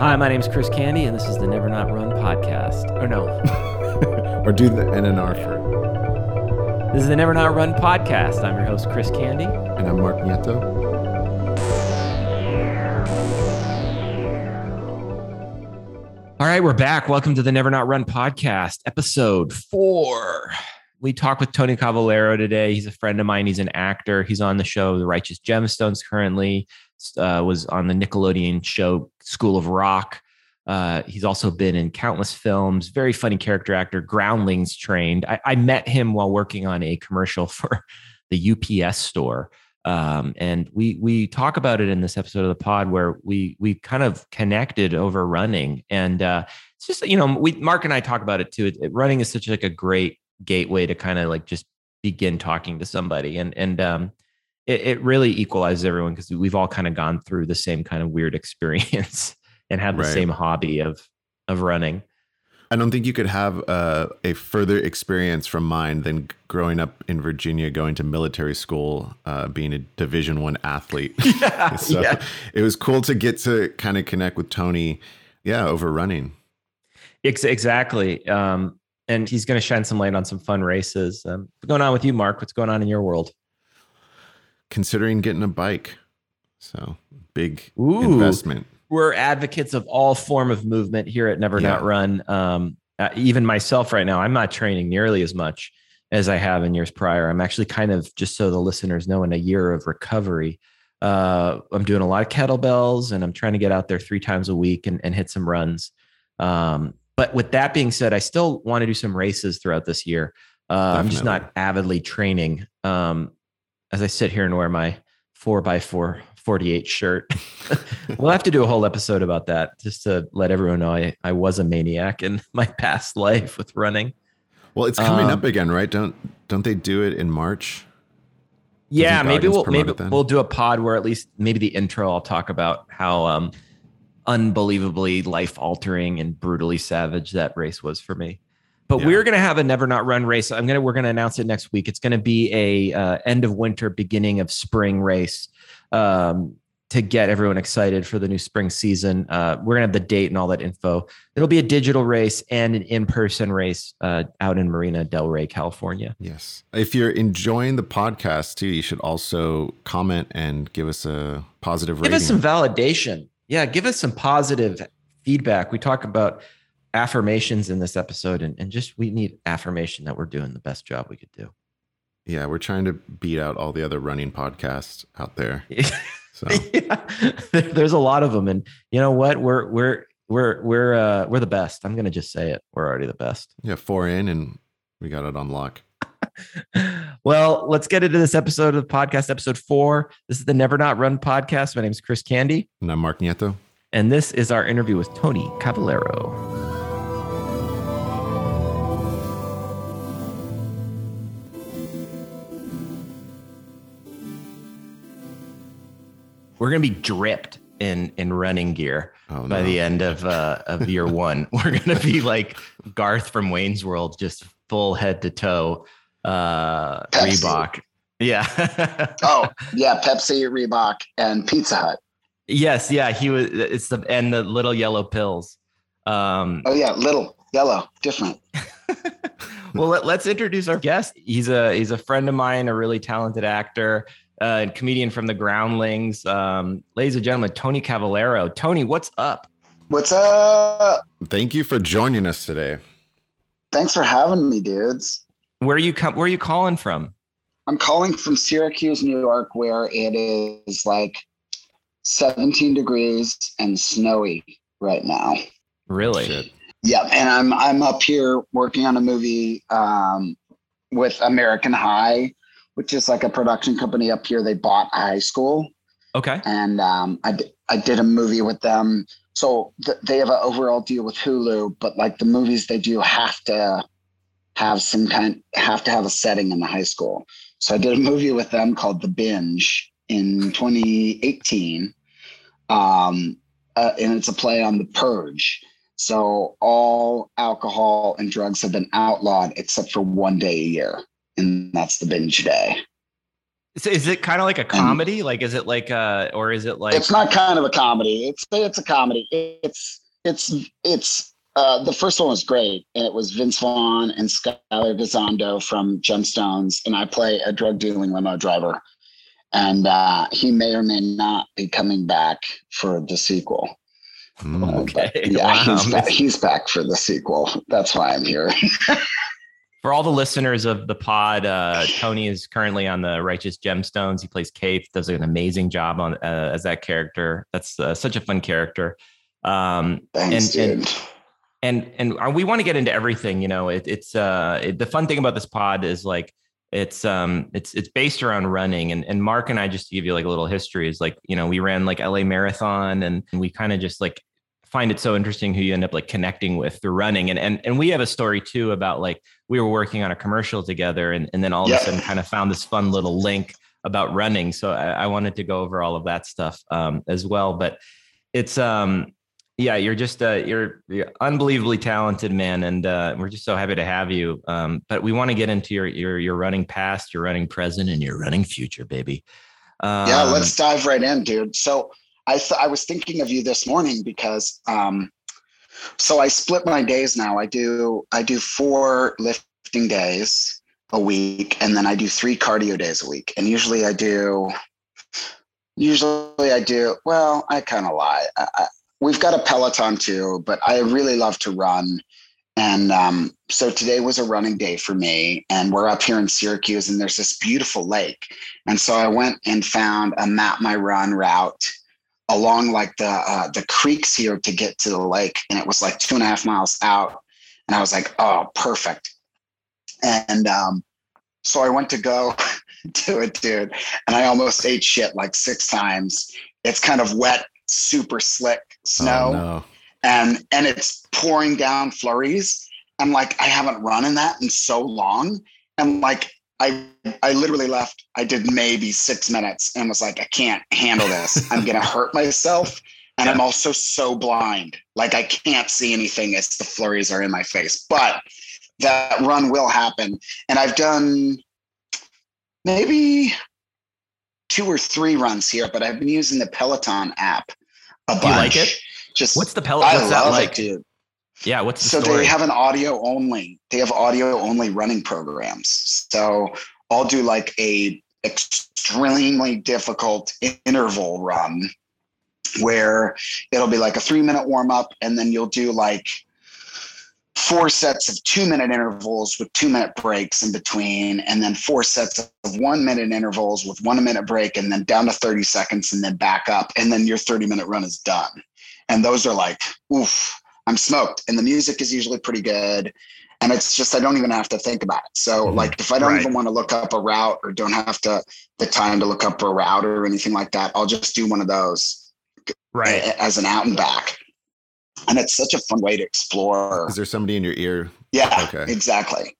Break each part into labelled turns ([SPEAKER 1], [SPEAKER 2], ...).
[SPEAKER 1] Hi, my name is Chris Candy, and this is the Never Not Run podcast. Or no,
[SPEAKER 2] or do the NNR for.
[SPEAKER 1] this is the Never Not Run podcast. I'm your host, Chris Candy.
[SPEAKER 2] And I'm Mark Nieto.
[SPEAKER 1] All right, we're back. Welcome to the Never Not Run podcast, episode four. We talked with Tony Cavalero today. He's a friend of mine. He's an actor. He's on the show The Righteous Gemstones currently. Uh, was on the Nickelodeon show School of Rock. Uh, he's also been in countless films. Very funny character actor. Groundlings trained. I, I met him while working on a commercial for the UPS store. Um, and we we talk about it in this episode of the pod where we we kind of connected over running, and uh, it's just you know we Mark and I talk about it too. It, it, running is such like a great gateway to kind of like just begin talking to somebody, and and um, it, it really equalizes everyone because we've all kind of gone through the same kind of weird experience and had the right. same hobby of of running.
[SPEAKER 2] I don't think you could have uh, a further experience from mine than growing up in Virginia, going to military school, uh, being a Division One athlete. Yeah, so yeah. it was cool to get to kind of connect with Tony. Yeah, over running.
[SPEAKER 1] Exactly. Um, and he's going to shine some light on some fun races. Um, what's going on with you, Mark? What's going on in your world?
[SPEAKER 2] Considering getting a bike. So big Ooh, investment.
[SPEAKER 1] We're advocates of all form of movement here at Never yeah. Not Run. Um, uh, even myself right now, I'm not training nearly as much as I have in years prior. I'm actually kind of just so the listeners know in a year of recovery. Uh, I'm doing a lot of kettlebells and I'm trying to get out there three times a week and, and hit some runs. Um, but with that being said, I still want to do some races throughout this year. Uh, I'm just not avidly training. Um, as I sit here and wear my four by four 48 shirt. we'll have to do a whole episode about that just to let everyone know I, I was a maniac in my past life with running.
[SPEAKER 2] Well, it's coming um, up again, right? Don't don't they do it in March?
[SPEAKER 1] Yeah, maybe we'll maybe we'll do a pod where at least maybe the intro I'll talk about how um unbelievably life altering and brutally savage that race was for me. But yeah. we're going to have a never not run race. I'm going to we're going to announce it next week. It's going to be a uh, end of winter, beginning of spring race um, to get everyone excited for the new spring season. Uh, we're going to have the date and all that info. It'll be a digital race and an in person race uh, out in Marina Del Rey, California.
[SPEAKER 2] Yes. If you're enjoying the podcast too, you should also comment and give us a positive
[SPEAKER 1] give
[SPEAKER 2] rating.
[SPEAKER 1] us some validation. Yeah, give us some positive feedback. We talk about affirmations in this episode and, and just we need affirmation that we're doing the best job we could do.
[SPEAKER 2] Yeah we're trying to beat out all the other running podcasts out there.
[SPEAKER 1] So. Yeah. there's a lot of them and you know what? We're we're we're we're uh we're the best. I'm gonna just say it. We're already the best.
[SPEAKER 2] Yeah four in and we got it on lock.
[SPEAKER 1] Well let's get into this episode of the podcast episode four. This is the never not run podcast. My name is chris candy.
[SPEAKER 2] And i'm mark nieto.
[SPEAKER 1] And this is our interview with tony cavalero we're gonna be dripped in in running gear oh, by no. the end of uh, of year one. We're gonna be like Garth from Wayne's World, just full head to toe. Uh, Reebok. Yeah.
[SPEAKER 3] oh yeah, Pepsi, Reebok, and Pizza Hut.
[SPEAKER 1] Yes, yeah, he was. It's the and the little yellow pills. Um,
[SPEAKER 3] oh yeah, little yellow, different.
[SPEAKER 1] well, let, us introduce our guest. He's a he's a friend of mine, a really talented actor uh, comedian from the Groundlings. Um, ladies and gentlemen, Tony Cavalero. Tony, what's up?
[SPEAKER 3] What's up?
[SPEAKER 2] Thank you for joining us today.
[SPEAKER 3] Thanks for having me, dudes.
[SPEAKER 1] Where are you com- Where are you calling from?
[SPEAKER 3] I'm calling from Syracuse, New York, where it is like 17 degrees and snowy right now.
[SPEAKER 1] Really? Shit.
[SPEAKER 3] Yeah, and I'm I'm up here working on a movie um, with American High which is like a production company up here. They bought a high school.
[SPEAKER 1] Okay.
[SPEAKER 3] And um, I, d- I did a movie with them. So th- they have an overall deal with Hulu, but like the movies they do have to have some kind, have to have a setting in the high school. So I did a movie with them called The Binge in 2018. Um, uh, and it's a play on The Purge. So all alcohol and drugs have been outlawed except for one day a year and that's the binge day.
[SPEAKER 1] So is it kind of like a comedy? And like, is it like uh or is it like?
[SPEAKER 3] It's not kind of a comedy. It's it's a comedy. It's it's it's uh, the first one was great, and it was Vince Vaughn and Skyler Gisondo from Gemstones, and I play a drug dealing limo driver, and uh, he may or may not be coming back for the sequel.
[SPEAKER 1] Mm, okay.
[SPEAKER 3] Uh, yeah, wow. he's back, he's back for the sequel. That's why I'm here.
[SPEAKER 1] for all the listeners of the pod, uh, Tony is currently on the Righteous Gemstones. He plays Keefe, does an amazing job on uh, as that character. That's uh, such a fun character. Um,
[SPEAKER 3] Thanks, and, dude.
[SPEAKER 1] and and and we want to get into everything. You know, it, it's uh, it, the fun thing about this pod is like it's um it's it's based around running and and Mark and I just to give you like a little history is like you know we ran like LA marathon and we kind of just like find it so interesting who you end up like connecting with through running and and and we have a story too about like we were working on a commercial together and and then all of a sudden kind of found this fun little link about running so I, I wanted to go over all of that stuff um as well but it's um yeah, you're just uh, you're, you're unbelievably talented, man, and uh, we're just so happy to have you. Um, but we want to get into your your your running past, your running present, and your running future, baby.
[SPEAKER 3] Um, yeah, let's dive right in, dude. So I th- I was thinking of you this morning because um, so I split my days now. I do I do four lifting days a week, and then I do three cardio days a week, and usually I do. Usually I do well. I kind of lie. I, we've got a Peloton too, but I really love to run. And um, so today was a running day for me. And we're up here in Syracuse, and there's this beautiful lake. And so I went and found a map my run route along like the uh, the creeks here to get to the lake, and it was like two and a half miles out. And I was like, oh, perfect. And um, so I went to go do it, dude, and I almost ate shit like six times. It's kind of wet super slick snow. Oh, no. And and it's pouring down flurries. I'm like, I haven't run in that in so long. And like I I literally left. I did maybe six minutes and was like, I can't handle this. I'm gonna hurt myself. And I'm also so blind. Like I can't see anything as the flurries are in my face. But that run will happen. And I've done maybe two or three runs here, but I've been using the Peloton app a bunch.
[SPEAKER 1] Do you like it?
[SPEAKER 3] Just
[SPEAKER 1] what's the Peloton? What's that like,
[SPEAKER 3] it, dude?
[SPEAKER 1] Yeah, what's the
[SPEAKER 3] so
[SPEAKER 1] story?
[SPEAKER 3] they have an audio only. They have audio only running programs. So I'll do like a extremely difficult interval run where it'll be like a three minute warm up, and then you'll do like four sets of two minute intervals with two minute breaks in between, and then four sets of one minute intervals with one minute break, and then down to 30 seconds, and then back up. And then your 30 minute run is done. And those are like, oof, I'm smoked. And the music is usually pretty good. And it's just, I don't even have to think about it. So, mm-hmm. like, if I don't right. even want to look up a route or don't have to the time to look up a route or anything like that, I'll just do one of those
[SPEAKER 1] right
[SPEAKER 3] as an out and back and it's such a fun way to explore.
[SPEAKER 2] Is there somebody in your ear?
[SPEAKER 3] Yeah, okay. exactly.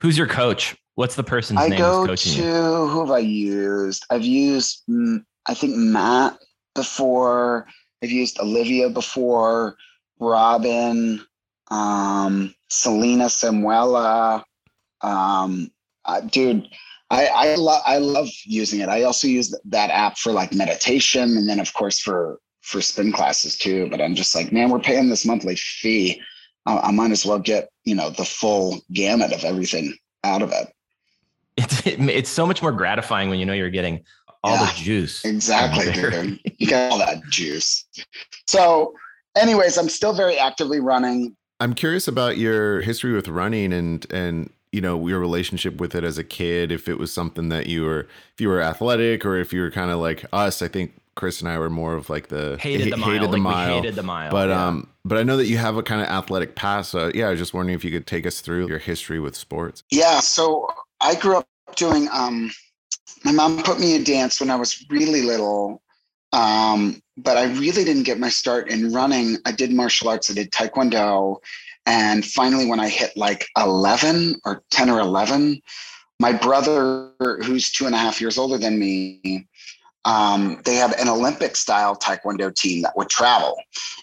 [SPEAKER 1] Who's your coach? What's the person's
[SPEAKER 3] I
[SPEAKER 1] name?
[SPEAKER 3] I go to you? who have I used? I've used mm, I think Matt before. I've used Olivia before. Robin, um, Selena Samuela. Um, uh, dude, I I love I love using it. I also use that app for like meditation, and then of course for for spin classes too. But I'm just like, man, we're paying this monthly fee. I, I might as well get you know the full gamut of everything out of it.
[SPEAKER 1] It's it, it's so much more gratifying when you know you're getting all yeah, the juice.
[SPEAKER 3] Exactly, dude. You get all that juice. So, anyways, I'm still very actively running.
[SPEAKER 2] I'm curious about your history with running and and you know your relationship with it as a kid if it was something that you were if you were athletic or if you were kind of like us i think Chris and I were more of like the
[SPEAKER 1] hated the mile. Hated the, like mile. hated the mile.
[SPEAKER 2] But yeah. um, but I know that you have a kind of athletic past. So yeah, I was just wondering if you could take us through your history with sports.
[SPEAKER 3] Yeah. So I grew up doing. Um, my mom put me in dance when I was really little. Um, but I really didn't get my start in running. I did martial arts. I did taekwondo, and finally, when I hit like eleven or ten or eleven, my brother, who's two and a half years older than me, um, they have an Olympic style Taekwondo team that would travel.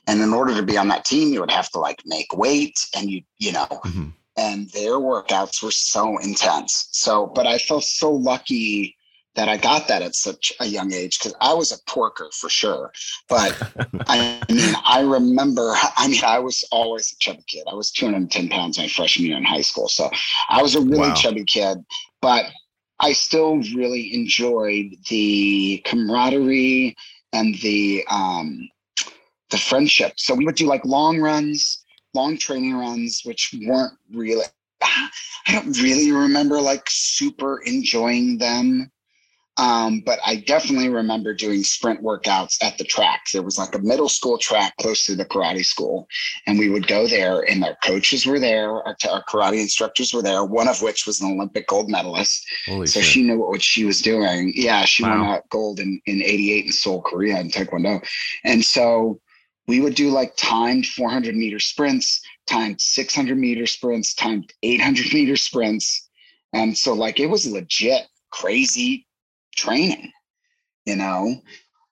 [SPEAKER 3] And in order to be on that team, you would have to like make weight and you, you know, mm-hmm. and their workouts were so intense. So, but I felt so lucky that I got that at such a young age because I was a porker for sure. But I mean, I remember, I mean, I was always a chubby kid. I was 210 pounds my freshman year in high school. So I was a really wow. chubby kid, but I still really enjoyed the camaraderie and the, um, the friendship. So we would do like long runs, long training runs, which weren't really, I don't really remember like super enjoying them um, but I definitely remember doing sprint workouts at the track. There was like a middle school track close to the karate school, and we would go there, and our coaches were there, our, our karate instructors were there. One of which was an Olympic gold medalist, Holy so shit. she knew what she was doing. Yeah, she wow. won a gold in in '88 in Seoul, Korea, in Taekwondo, and so we would do like timed 400 meter sprints, timed 600 meter sprints, timed 800 meter sprints, and so like it was legit crazy training, you know?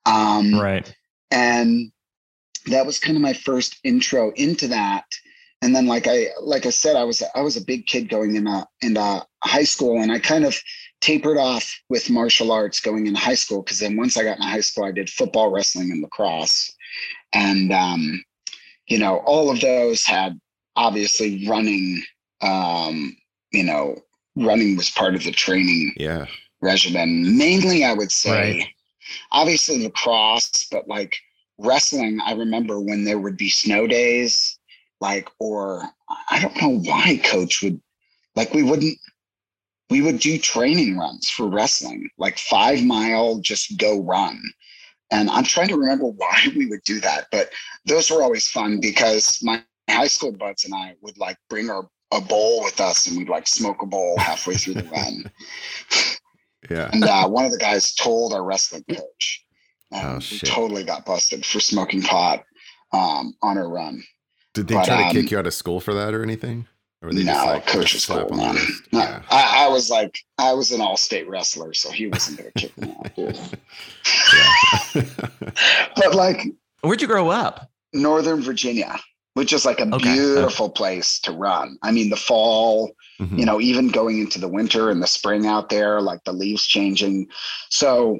[SPEAKER 1] Um, right.
[SPEAKER 3] And that was kind of my first intro into that. And then, like I like I said, I was I was a big kid going in a, in into high school, and I kind of tapered off with martial arts going into high school because then once I got in high school, I did football, wrestling, and lacrosse, and um, you know all of those had obviously running. Um, you know, running was part of the training.
[SPEAKER 2] Yeah
[SPEAKER 3] regimen. Mainly, I would say, right. obviously lacrosse, but like wrestling. I remember when there would be snow days, like, or I don't know why coach would, like, we wouldn't, we would do training runs for wrestling, like five mile, just go run. And I'm trying to remember why we would do that, but those were always fun because my high school buds and I would like bring our a bowl with us and we'd like smoke a bowl halfway through the run.
[SPEAKER 2] Yeah.
[SPEAKER 3] And uh, one of the guys told our wrestling coach. Um, oh, shit. totally got busted for smoking pot um, on a run.
[SPEAKER 2] Did they but, try to um, kick you out of school for that or anything? Or
[SPEAKER 3] no, just like, coach was cool, man. No, yeah. I, I, was like, I was an all-state wrestler, so he wasn't going to kick me out, dude. but like,
[SPEAKER 1] where'd you grow up?
[SPEAKER 3] Northern Virginia which is like a okay. beautiful place to run. I mean, the fall, mm-hmm. you know, even going into the winter and the spring out there, like the leaves changing. So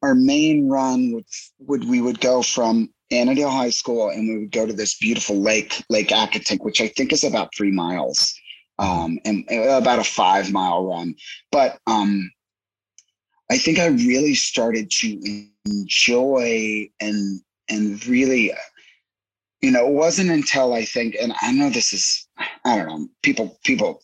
[SPEAKER 3] our main run would, would we would go from Annandale High School and we would go to this beautiful lake, Lake Accotink, which I think is about three miles, um, and, and about a five mile run. But um, I think I really started to enjoy and and really you know, it wasn't until I think, and I know this is, I don't know, people, people,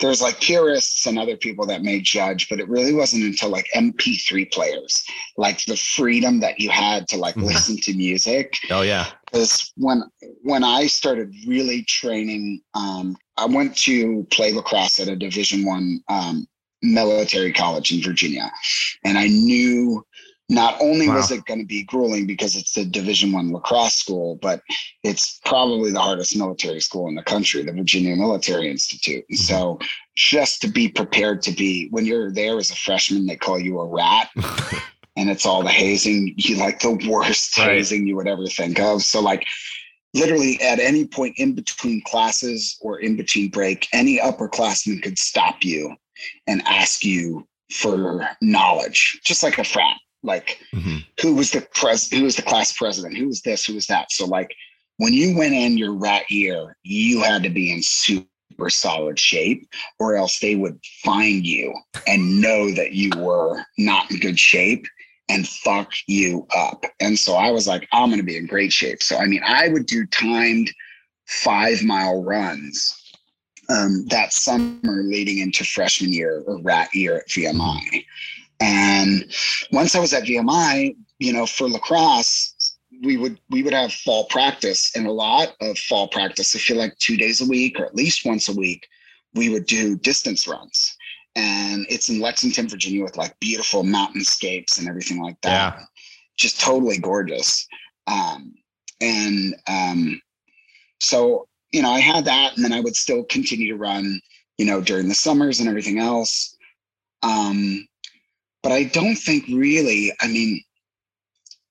[SPEAKER 3] there's like purists and other people that may judge, but it really wasn't until like MP3 players, like the freedom that you had to like mm-hmm. listen to music.
[SPEAKER 1] Oh yeah.
[SPEAKER 3] Because when when I started really training, um, I went to play lacrosse at a Division One um, military college in Virginia, and I knew not only wow. was it going to be grueling because it's a division one lacrosse school but it's probably the hardest military school in the country the virginia military institute and mm-hmm. so just to be prepared to be when you're there as a freshman they call you a rat and it's all the hazing you like the worst right. hazing you would ever think of so like literally at any point in between classes or in between break any upperclassman could stop you and ask you for knowledge just like a frat like mm-hmm. who was the pres who was the class president? Who was this? Who was that? So like when you went in your rat year you had to be in super solid shape or else they would find you and know that you were not in good shape and fuck you up. And so i was like i'm going to be in great shape. So i mean i would do timed five mile runs um, that summer leading into freshman year or rat year at vmi and once I was at VMI, you know, for lacrosse, we would we would have fall practice and a lot of fall practice. I feel like two days a week or at least once a week, we would do distance runs. And it's in Lexington, Virginia, with like beautiful mountainscapes and everything like that. Yeah. Just totally gorgeous. Um, and um, so, you know, I had that, and then I would still continue to run, you know, during the summers and everything else. Um, but I don't think really, I mean,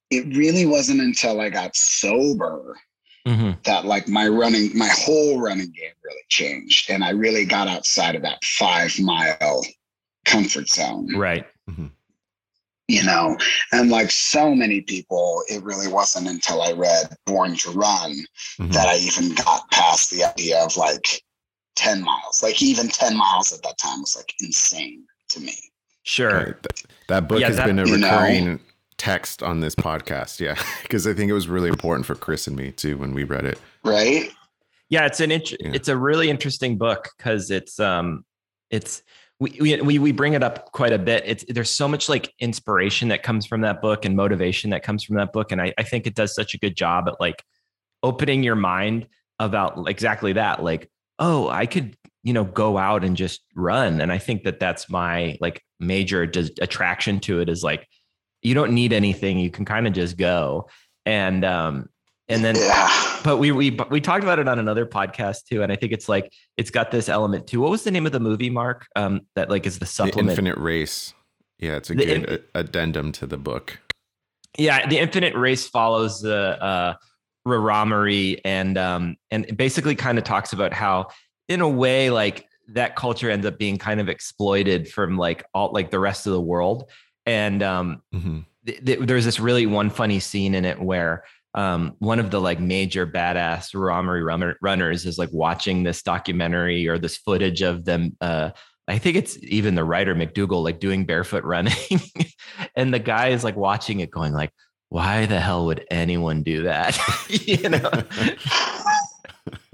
[SPEAKER 3] it really wasn't until I got sober mm-hmm. that like my running, my whole running game really changed. And I really got outside of that five mile comfort zone.
[SPEAKER 1] Right.
[SPEAKER 2] Mm-hmm.
[SPEAKER 3] You know, and like so many people, it really wasn't until I read Born to Run
[SPEAKER 2] Mhm.
[SPEAKER 3] that I even got past the idea of like 10 miles. Like even 10 miles at that time was like insane to me.
[SPEAKER 1] Sure.
[SPEAKER 2] Right. That, that book
[SPEAKER 1] Yeah,
[SPEAKER 2] has
[SPEAKER 1] that-
[SPEAKER 2] been a
[SPEAKER 3] you know.
[SPEAKER 2] recurring text on this podcast. Yeah. Because I think it was really important for Chris and me too when we read it.
[SPEAKER 3] Right.
[SPEAKER 1] Yeah, it's an int-
[SPEAKER 2] Yeah.
[SPEAKER 1] it's a really interesting book because it's um it's we, we we we bring it up quite a bit. It's there's so much like inspiration that comes from that book and motivation that comes from that book, and I, I think it does such a good job at like opening your mind about exactly that. Like, oh, I could you know go out and just run, and I think that that's my like major dis- attraction to it is like you don't need anything, you can kind of just go, and um and then
[SPEAKER 3] yeah.
[SPEAKER 1] but we we we talked about it on another podcast too, and I think it's like it's got this element too. What was the name of the movie, Mark? Um, that like is the
[SPEAKER 2] The
[SPEAKER 1] supplement.
[SPEAKER 2] Infinite Race. Yeah, it's a
[SPEAKER 1] The
[SPEAKER 2] good
[SPEAKER 1] in-
[SPEAKER 2] addendum to the book.
[SPEAKER 1] yeah, the Infinite Race follows the uh, Rarámuri and um and it basically kind of talks about how, in a way, like that culture ends up being kind of exploited from like all like the rest of the world, and um
[SPEAKER 2] Mhm.
[SPEAKER 1] th- th- there's this really one funny scene in it where um, one of the like major badass Ramari runner- runners is like watching this documentary or this footage of them. Uh, I think it's even the writer McDougall like doing barefoot running, and the guy is like watching it, going like, "Why the hell would anyone do that?" you know.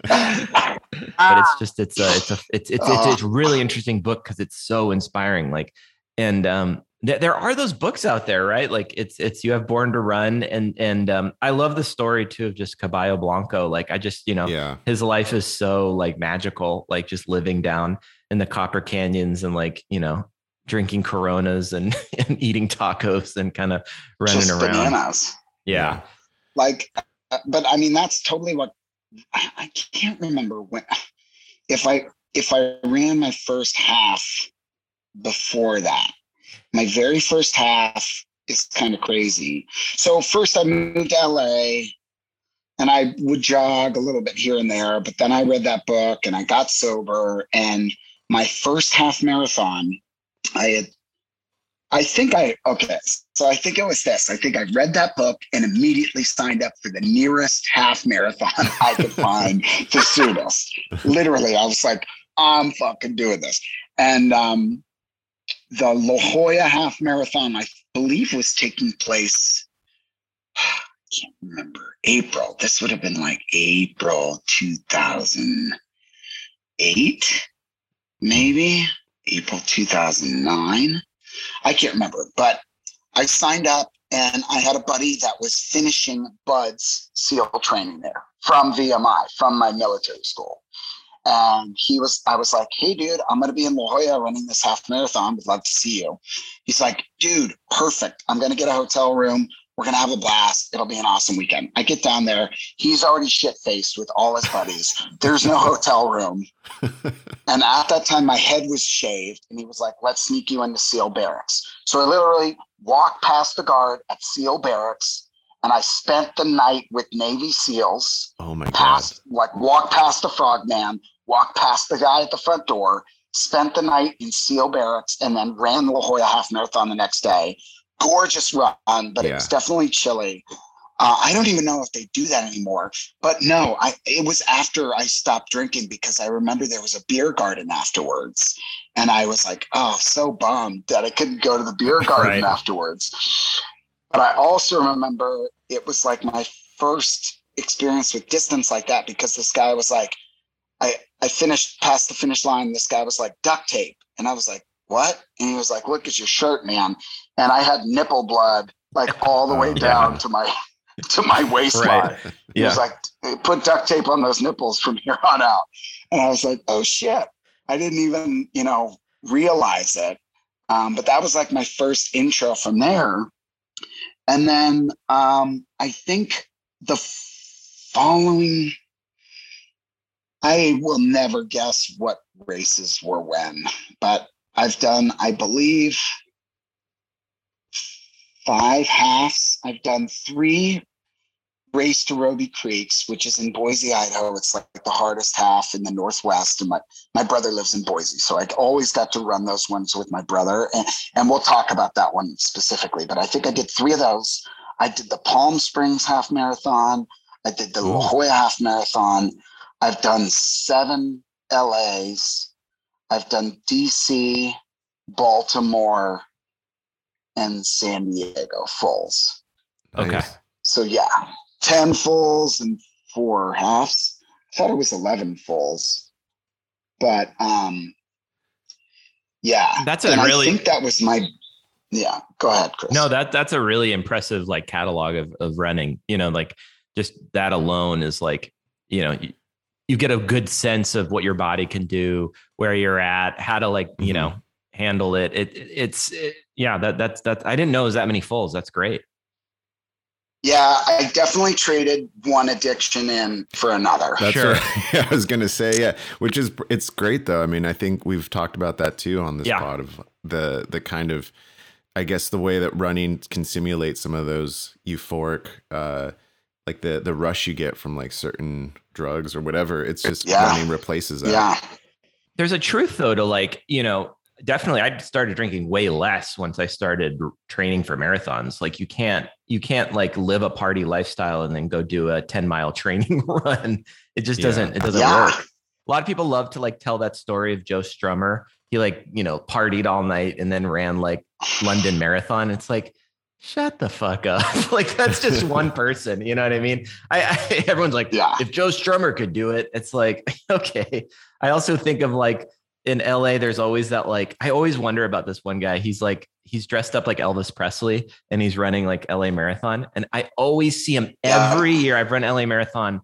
[SPEAKER 1] but it's just it's a it's a it's it's it's, it's a really interesting book because it's so inspiring. Like, and um, th- there are those books out there, right? Like, it's it's you have Born to Run, and and um, I love the story too of just Caballo Blanco. Like, I just you know
[SPEAKER 2] Yeah.
[SPEAKER 1] his life is so like magical, like just living down in the Copper Canyons and like you know drinking Coronas and and eating tacos and kind of running
[SPEAKER 3] Just
[SPEAKER 1] around.
[SPEAKER 3] bananas.
[SPEAKER 1] Yeah.
[SPEAKER 3] Like, uh, but I mean, that's totally what I, can't remember when, if I, if I ran my first half before that, my very first half is kind of crazy. So first I moved to LA and I would jog a little bit here and there, but then I read that book and I got sober and my first half marathon, I had I think I okay. So I think it was this. I think I read that book and immediately signed up for the nearest half marathon I could find the soonest. Literally, I was like, I'm fucking doing this. And um, the La Jolla half marathon, I believe, was taking place. I can't remember April. This would have been like April 2008, maybe April 2009. I can't remember, but I signed up and I had a buddy that was finishing BUD/S SEAL training there from VMI, from my military school. And he was, I was like, hey, dude, I'm going to be in La Jolla running this half marathon. Would love to see you. He's like, dude, perfect. I'm going to get a hotel room. We're to have a blast. It'll be an awesome weekend. I get down there. He's already shit faced with all his buddies. There's no hotel room. And at that time, my head was shaved, and he was like, "Let's sneak you into SEAL barracks." So I literally walked past the guard at SEAL barracks, and I spent the night with Navy SEALs.
[SPEAKER 2] Oh my god.
[SPEAKER 3] Like, walked past the frogman, walked past the guy at the front door, spent the night in SEAL barracks, and then ran the La Jolla half marathon the next day. Gorgeous run, but it was definitely chilly. Uh, I don't even know if they do that anymore. But no, I it was after I stopped drinking because I remember there was a beer garden afterwards. And I was like, oh, so bummed that I couldn't go to the beer garden
[SPEAKER 1] Right.
[SPEAKER 3] afterwards. But I also remember it was like my first experience with distance like that because this guy was like, I, I finished past the finish line. This guy was like, duct tape. And I was like, what? And he was like, look at your shirt, man. And I had nipple blood like all the way
[SPEAKER 2] Oh,
[SPEAKER 3] down
[SPEAKER 1] yeah.
[SPEAKER 3] to my to my waistline.
[SPEAKER 1] Right.
[SPEAKER 3] He was like, put duct tape on those nipples from here on out. And I was like, oh shit. I didn't even, you know, realize it. Um, but that was like my first intro from there. And then um, I think the following, I will never guess what races were when, but I've done, I believe, five halves. I've done three race to Robie Creeks, which is in Boise, Idaho. It's like the hardest half in the Northwest. And my, my brother lives in Boise. So I always got to run those ones with my brother. And, and we'll talk about that one specifically. But I think I did three of those. I did the Palm Springs half marathon. I did the La Jolla half marathon. I've done seven LAs. I've done DC, Baltimore, and San Diego fulls.
[SPEAKER 1] Okay.
[SPEAKER 2] Nice.
[SPEAKER 3] So yeah, 10 fulls and four halves. I thought it was 11 fulls. But um yeah.
[SPEAKER 1] That's a
[SPEAKER 3] and
[SPEAKER 1] really-
[SPEAKER 3] I think that was my yeah, go ahead, Chris.
[SPEAKER 1] No, that that's a really impressive like catalog of of running. You know, like just that alone is like, you know, you, you get a good sense of what your body can do, where you're at, how to like, you
[SPEAKER 2] Mhm.
[SPEAKER 1] know, handle it. It it's it, yeah, that that's that I didn't know it was that many fulls. That's great.
[SPEAKER 3] Yeah, I definitely traded one addiction in for another.
[SPEAKER 2] That's
[SPEAKER 1] Sure.
[SPEAKER 2] what I was gonna say. Yeah, which is it's great though. I mean, I think we've talked about that too on this
[SPEAKER 1] Yeah.
[SPEAKER 2] pod of the the kind of, I guess the way that running can simulate some of those euphoric, uh, like the the rush you get from like certain drugs or whatever. It's just
[SPEAKER 3] Yeah.
[SPEAKER 2] running replaces that.
[SPEAKER 3] yeah.
[SPEAKER 1] there's a truth though to like you know definitely i started drinking way less once i started training for marathons like you can't you can't like live a party lifestyle and then go do a 10 mile training run it just
[SPEAKER 2] Yeah.
[SPEAKER 1] doesn't it doesn't
[SPEAKER 3] Yeah.
[SPEAKER 1] work a lot of people love to like tell that story of joe strummer he like you know partied all night and then ran like london marathon it's like shut the fuck up like that's just one person you know what i mean I, I everyone's like
[SPEAKER 3] Yeah.
[SPEAKER 1] if Joe Strummer could do it, it's like, okay. I also think of like in LA, there's always that like, I always wonder about this one guy. He's like, he's dressed up like Elvis Presley and he's running like LA Marathon. And I always see him
[SPEAKER 3] Yeah.
[SPEAKER 1] every year. I've run LA Marathon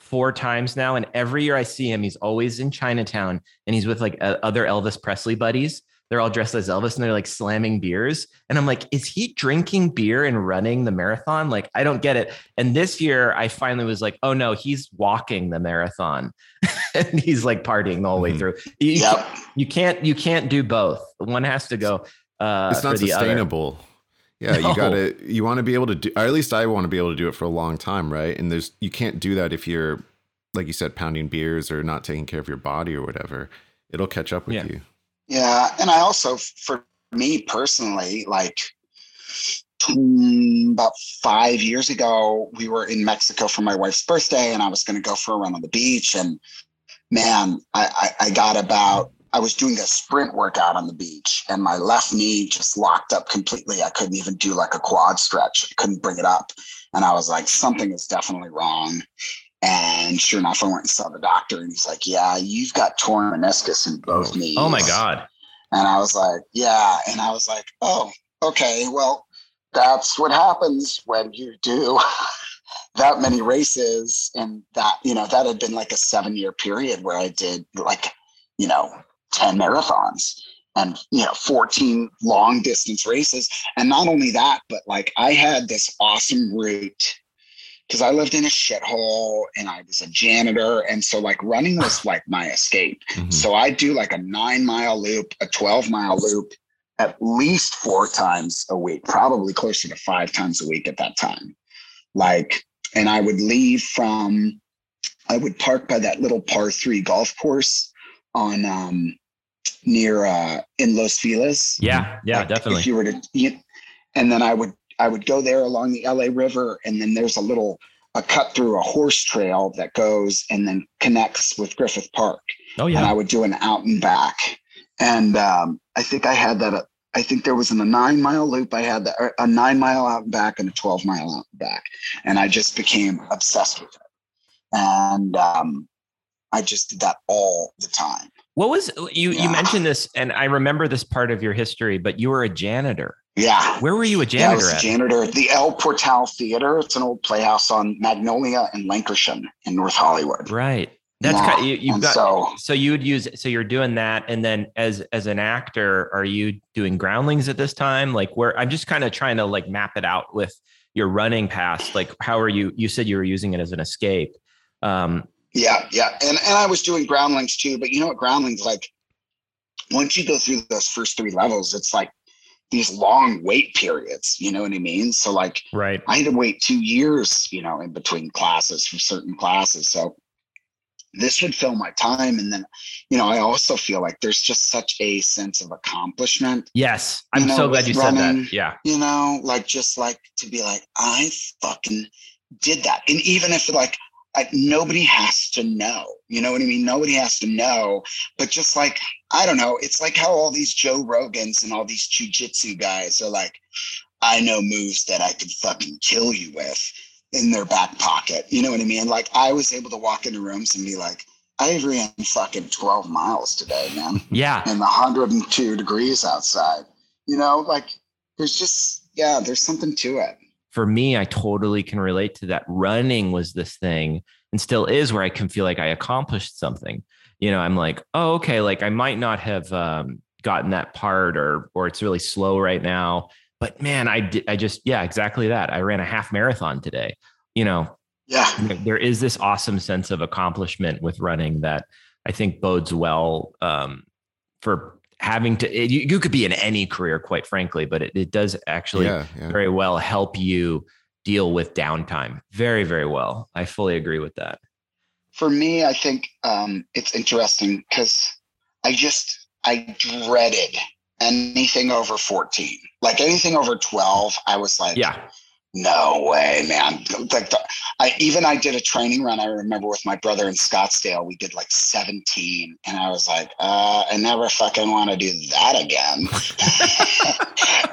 [SPEAKER 1] four times now. And every year I see him, he's always in Chinatown and he's with like uh, other Elvis Presley buddies. They're all dressed as Elvis and they're like slamming beers. And I'm like, is he drinking beer and running the marathon? Like, I don't get it. And this year I finally was like, oh no, he's walking the marathon and he's like partying the whole way
[SPEAKER 2] Mhm.
[SPEAKER 1] through. You, you
[SPEAKER 3] Yep.
[SPEAKER 1] can't- you can't, you can't do both. One has to go uh,
[SPEAKER 2] it's not
[SPEAKER 1] for other.
[SPEAKER 2] sustainable. Yeah,
[SPEAKER 1] No.
[SPEAKER 2] you gotta you want to be able to do or at least I want to be able to do it for a long time, right? And there's you can't do that if you're like you said, pounding beers or not taking care of your body or whatever. It'll catch up with
[SPEAKER 1] Yeah.
[SPEAKER 2] you.
[SPEAKER 3] Yeah, and I also, for me personally, like about five years ago, we were in Mexico for my wife's birthday, and I was going to go for a run on the beach. And man, I, I, I got about, I was doing a sprint workout on the beach, and my left knee just locked up completely. I couldn't even do like a quad stretch, I couldn't bring it up. And I was like, something is definitely wrong. And sure enough, I went and saw the doctor, and he's like, "Yeah, you've got torn meniscus in both
[SPEAKER 2] Oh.
[SPEAKER 3] knees."
[SPEAKER 1] Oh my God.
[SPEAKER 3] And I was like, yeah. And I was like, oh, okay. Well, that's what happens when you do that many races. And that, you know, that had been like a seven year period where I did like, you know, 10 marathons and, you know, 14 long distance races. And not only that, but like I had this awesome route because I lived in a shithole and I was a janitor. And so like running was like my escape.
[SPEAKER 2] Mhm.
[SPEAKER 3] So I do like a nine mile loop, a 12 mile loop at least four times a week, probably closer to five times a week at that time. Like, and I would leave from, I would park by that little par three golf course on, um, near, uh, in Los Feliz.
[SPEAKER 1] Yeah. Yeah,
[SPEAKER 3] Like,
[SPEAKER 1] definitely.
[SPEAKER 3] If you were to, you- and then I would, I would go there along the LA River, and then there's a little, a cut through a horse trail that goes and then connects with Griffith Park
[SPEAKER 1] oh yeah.
[SPEAKER 3] and I would do an out and back. And um, I think I had that. uh, I think there was in a nine mile loop. I had that, a nine mile out and back and a 12 mile out and back. And I just became obsessed with it. And um, I just did that all the time.
[SPEAKER 1] What was you? You mentioned this, and I remember this part of your history. But you were a janitor.
[SPEAKER 3] Yeah.
[SPEAKER 1] Where were you a
[SPEAKER 3] Yeah, I
[SPEAKER 1] janitor
[SPEAKER 3] was a janitor at the El Portal Theater. It's an old playhouse on Magnolia and Lankershim in North Hollywood.
[SPEAKER 1] Right. That's
[SPEAKER 3] Yeah,
[SPEAKER 1] kind. You, you've got.
[SPEAKER 3] so
[SPEAKER 1] So you would use. So you're doing that, and then as as an actor, are you doing groundlings at this time? Like where I'm just kind of trying to like map it out with your running past. Like how are you? You said you were using it as an escape. Um,
[SPEAKER 3] Yeah, yeah. And and I was doing groundlings too, but you know what groundlings like once you go through those first three levels, it's like these long wait periods. You know what I mean? So like,
[SPEAKER 1] right.
[SPEAKER 3] I had to wait two years, you know, in between classes for certain classes. So this would fill my time. And then, you know, I also feel like there's just such a sense of accomplishment.
[SPEAKER 1] Yes. I'm you know, so glad you running, said that. Yeah.
[SPEAKER 3] You know, like just like to be like, I fucking did that. And even if like I, nobody has to know. You know what I mean? Nobody has to know. But just like, I don't know, it's like how all these Joe Rogans and all these jujitsu guys are like, I know moves that I could fucking kill you with in their back pocket. You know what I mean? Like I was able to walk into rooms and be like, I ran fucking 12 miles today, man.
[SPEAKER 1] Yeah.
[SPEAKER 3] And 102 degrees outside. You know, like there's just, yeah, there's something to it
[SPEAKER 1] for me, I totally can relate to that. Running was this thing and still is where I can feel like I accomplished something. You know, I'm like, oh, okay, like I might not have um, gotten that part or or it's really slow right now. But man, I did I just, yeah, exactly that. I ran a half marathon today. You know,
[SPEAKER 3] yeah.
[SPEAKER 1] There is this awesome sense of accomplishment with running that I think bodes well um, for having to it, you, you, could be in any career quite frankly but it, it does actually yeah, yeah. very well help you deal with downtime. Very very well. I fully agree with that.
[SPEAKER 3] For me i think um, it's interesting because i just i dreaded anything over 14 like anything over 12 i was like
[SPEAKER 1] yeah
[SPEAKER 3] no way, man. Like the, I even I did a training run. I remember with my brother in Scottsdale. We did like 17, and I was like, uh, I never fucking want to do that again.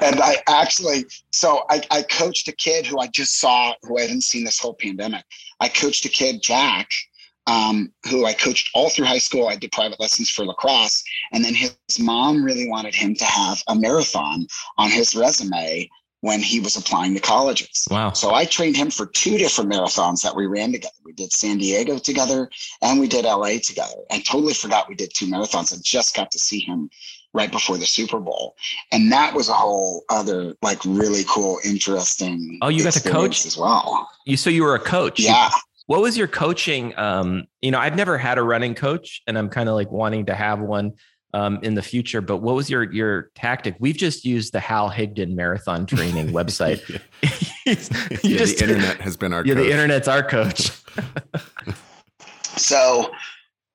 [SPEAKER 3] and I actually, so I, I coached a kid who I just saw, who I hadn't seen this whole pandemic. I coached a kid, Jack, um, who I coached all through high school. I did private lessons for lacrosse. And then his mom really wanted him to have a marathon on his resume when he was applying to colleges.
[SPEAKER 1] Wow.
[SPEAKER 3] So I trained him for two different marathons that we ran together. We did San Diego together and we did LA together. And totally forgot we did two marathons. I just got to see him right before the Super Bowl. And that was a whole other like really cool, interesting.
[SPEAKER 1] Oh, you got to coach
[SPEAKER 3] as well.
[SPEAKER 1] You so you were a coach.
[SPEAKER 3] Yeah.
[SPEAKER 1] what was your coaching? Um, you know, I've never had a running coach and I'm kind of like wanting to have one um, in the future. But what was your your tactic? We've just used the Hal Higdon marathon training website.
[SPEAKER 2] yeah, just, the internet has been our
[SPEAKER 1] yeah.
[SPEAKER 2] Coach.
[SPEAKER 1] The internet's our coach.
[SPEAKER 3] so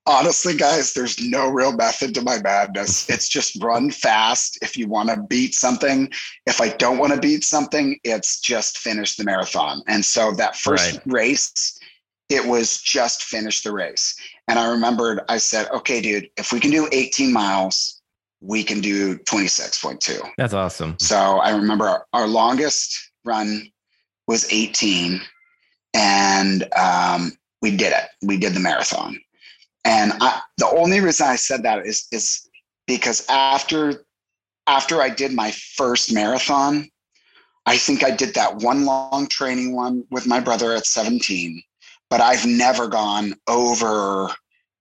[SPEAKER 3] honestly, guys, there's no real method to my madness. It's just run fast if you want to beat something. If I don't want to beat something, it's just finish the marathon. And so that first right. race, it was just finish the race. And I remembered, I said, okay, dude, if we can do 18 miles, we can do 26.2.
[SPEAKER 1] That's awesome.
[SPEAKER 3] So I remember our, our longest run was 18, and um, we did it. We did the marathon. And I, the only reason I said that is, is because after after I did my first marathon, I think I did that one long training one with my brother at 17 but I've never gone over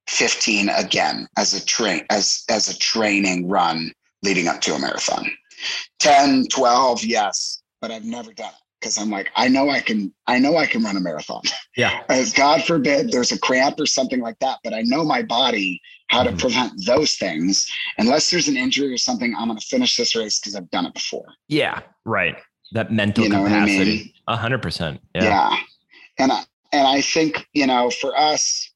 [SPEAKER 3] 15 again as a train as as a training run leading up to a marathon. 10, 12, yes, but I've never done it because I'm like, I know I can, I know I can run a marathon.
[SPEAKER 1] Yeah.
[SPEAKER 3] As God forbid there's a cramp or something like that, but I know my body how to mm-hmm. prevent those things. Unless there's an injury or something, I'm going to finish this race because I've done it before.
[SPEAKER 1] Yeah. Right. That mental you know capacity. A hundred percent. Yeah.
[SPEAKER 3] yeah. And I, and I think, you know, for us,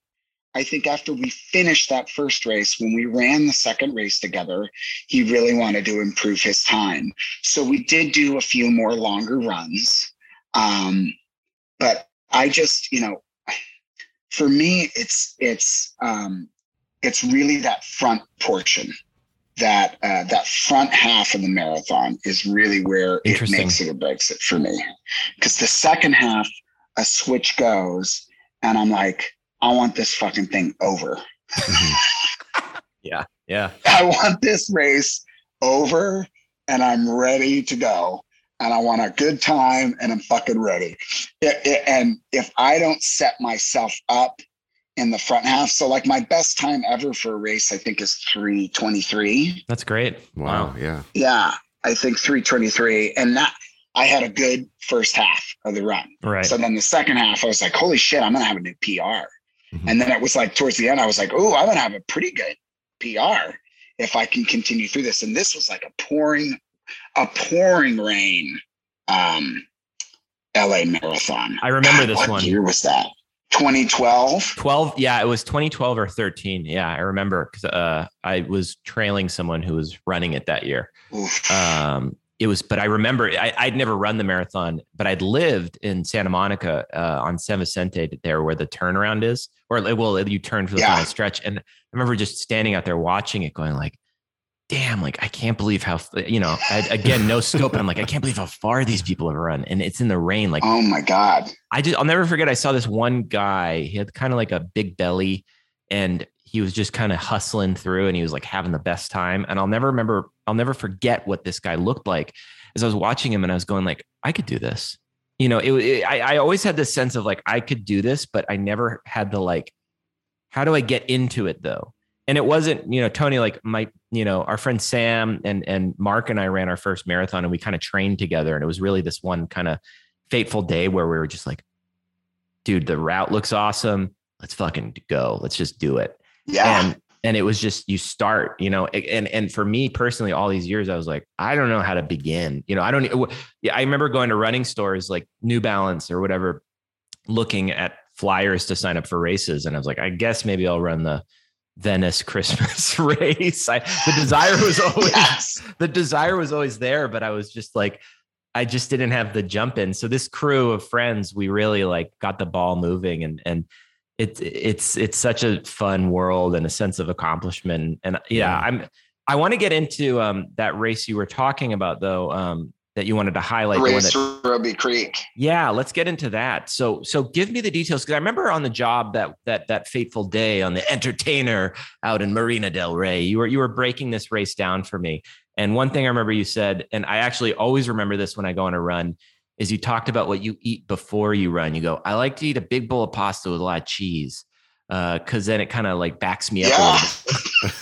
[SPEAKER 3] I think after we finished that first race, when we ran the second race together, he really wanted to improve his time. So we did do a few more longer runs. Um, but I just, you know, for me, it's it's um, it's really that front portion, that uh, that front half of the marathon is really where it makes it or breaks it for me. Because the second half, a switch goes and I'm like, I want this fucking thing over.
[SPEAKER 1] Mm-hmm. yeah. Yeah.
[SPEAKER 3] I want this race over and I'm ready to go. And I want a good time and I'm fucking ready. It, it, and if I don't set myself up in the front half, so like my best time ever for a race, I think is 323.
[SPEAKER 1] That's great.
[SPEAKER 2] Wow. wow. Yeah.
[SPEAKER 3] Yeah. I think 323. And that I had a good first half of the run.
[SPEAKER 1] Right.
[SPEAKER 3] So then the second half, I was like, holy shit, I'm going to have a new PR. Mm-hmm. And then it was like towards the end, I was like, oh, I'm going to have a pretty good PR if I can continue through this. And this was like a pouring a pouring rain um, LA marathon.
[SPEAKER 1] I remember this
[SPEAKER 3] what
[SPEAKER 1] one.
[SPEAKER 3] year was that? 2012.
[SPEAKER 1] 12. Yeah, it was 2012 or 13. Yeah, I remember because uh, I was trailing someone who was running it that year.
[SPEAKER 3] Oof.
[SPEAKER 1] Um, it was, but I remember I, would never run the marathon, but I'd lived in Santa Monica uh, on San Vicente there where the turnaround is, or well, you turn for the
[SPEAKER 3] Yeah.
[SPEAKER 1] final stretch. And I remember just standing out there watching it going like, damn, like I can't believe how, you know, I, again, no scope. And I'm like, I can't believe how far these people have run. And it's in the rain. Like
[SPEAKER 3] oh my God.
[SPEAKER 1] I just I'll never forget. I saw this one guy. He had kind of like a big belly, and he was just kind of hustling through, and he was like having the best time. And I'll never remember. I'll never forget what this guy looked like as I was watching him, and I was going like, I could do this. You know, it, it I, I always had this sense of like I could do this, but I never had the like, how do I get into it though? And it wasn't, you know, Tony, like my, you know, our friend Sam and and Mark and I ran our first marathon, and we kind of trained together, and it was really this one kind of fateful day where we were just like, dude, the route looks awesome. Let's fucking go. Let's just do it.
[SPEAKER 3] Yeah.
[SPEAKER 1] And and it was just you start, you know, and and for me personally, all these years, I was like, I don't know how to begin. You know, I don't. Yeah, I remember going to running stores like New Balance or whatever, looking at flyers to sign up for races, and I was like, I guess maybe I'll run the Venice Christmas race. I, the desire was always
[SPEAKER 3] yes.
[SPEAKER 1] the desire was always there, but I was just like, I just didn't have the jump in. So this crew of friends, we really like got the ball moving and and it's it's it's such a fun world and a sense of accomplishment. And yeah,
[SPEAKER 2] Yeah.
[SPEAKER 1] I'm I want to get into um that race you were talking about though, um, that you wanted to highlight.
[SPEAKER 3] Race
[SPEAKER 1] that-
[SPEAKER 3] Robie Creek.
[SPEAKER 1] yeah, let's get into that. So, so give me the details because I remember on the job that that that fateful day on the Entertainer out in Marina Del Rey, you were you were breaking this race down for me. And one thing I remember you said, and I actually always remember this when I go on a run, is you talked about what you eat before you run. You go, I like to eat a big bowl of pasta with a lot of cheese, uh, because then it kind of like backs me up a little bit.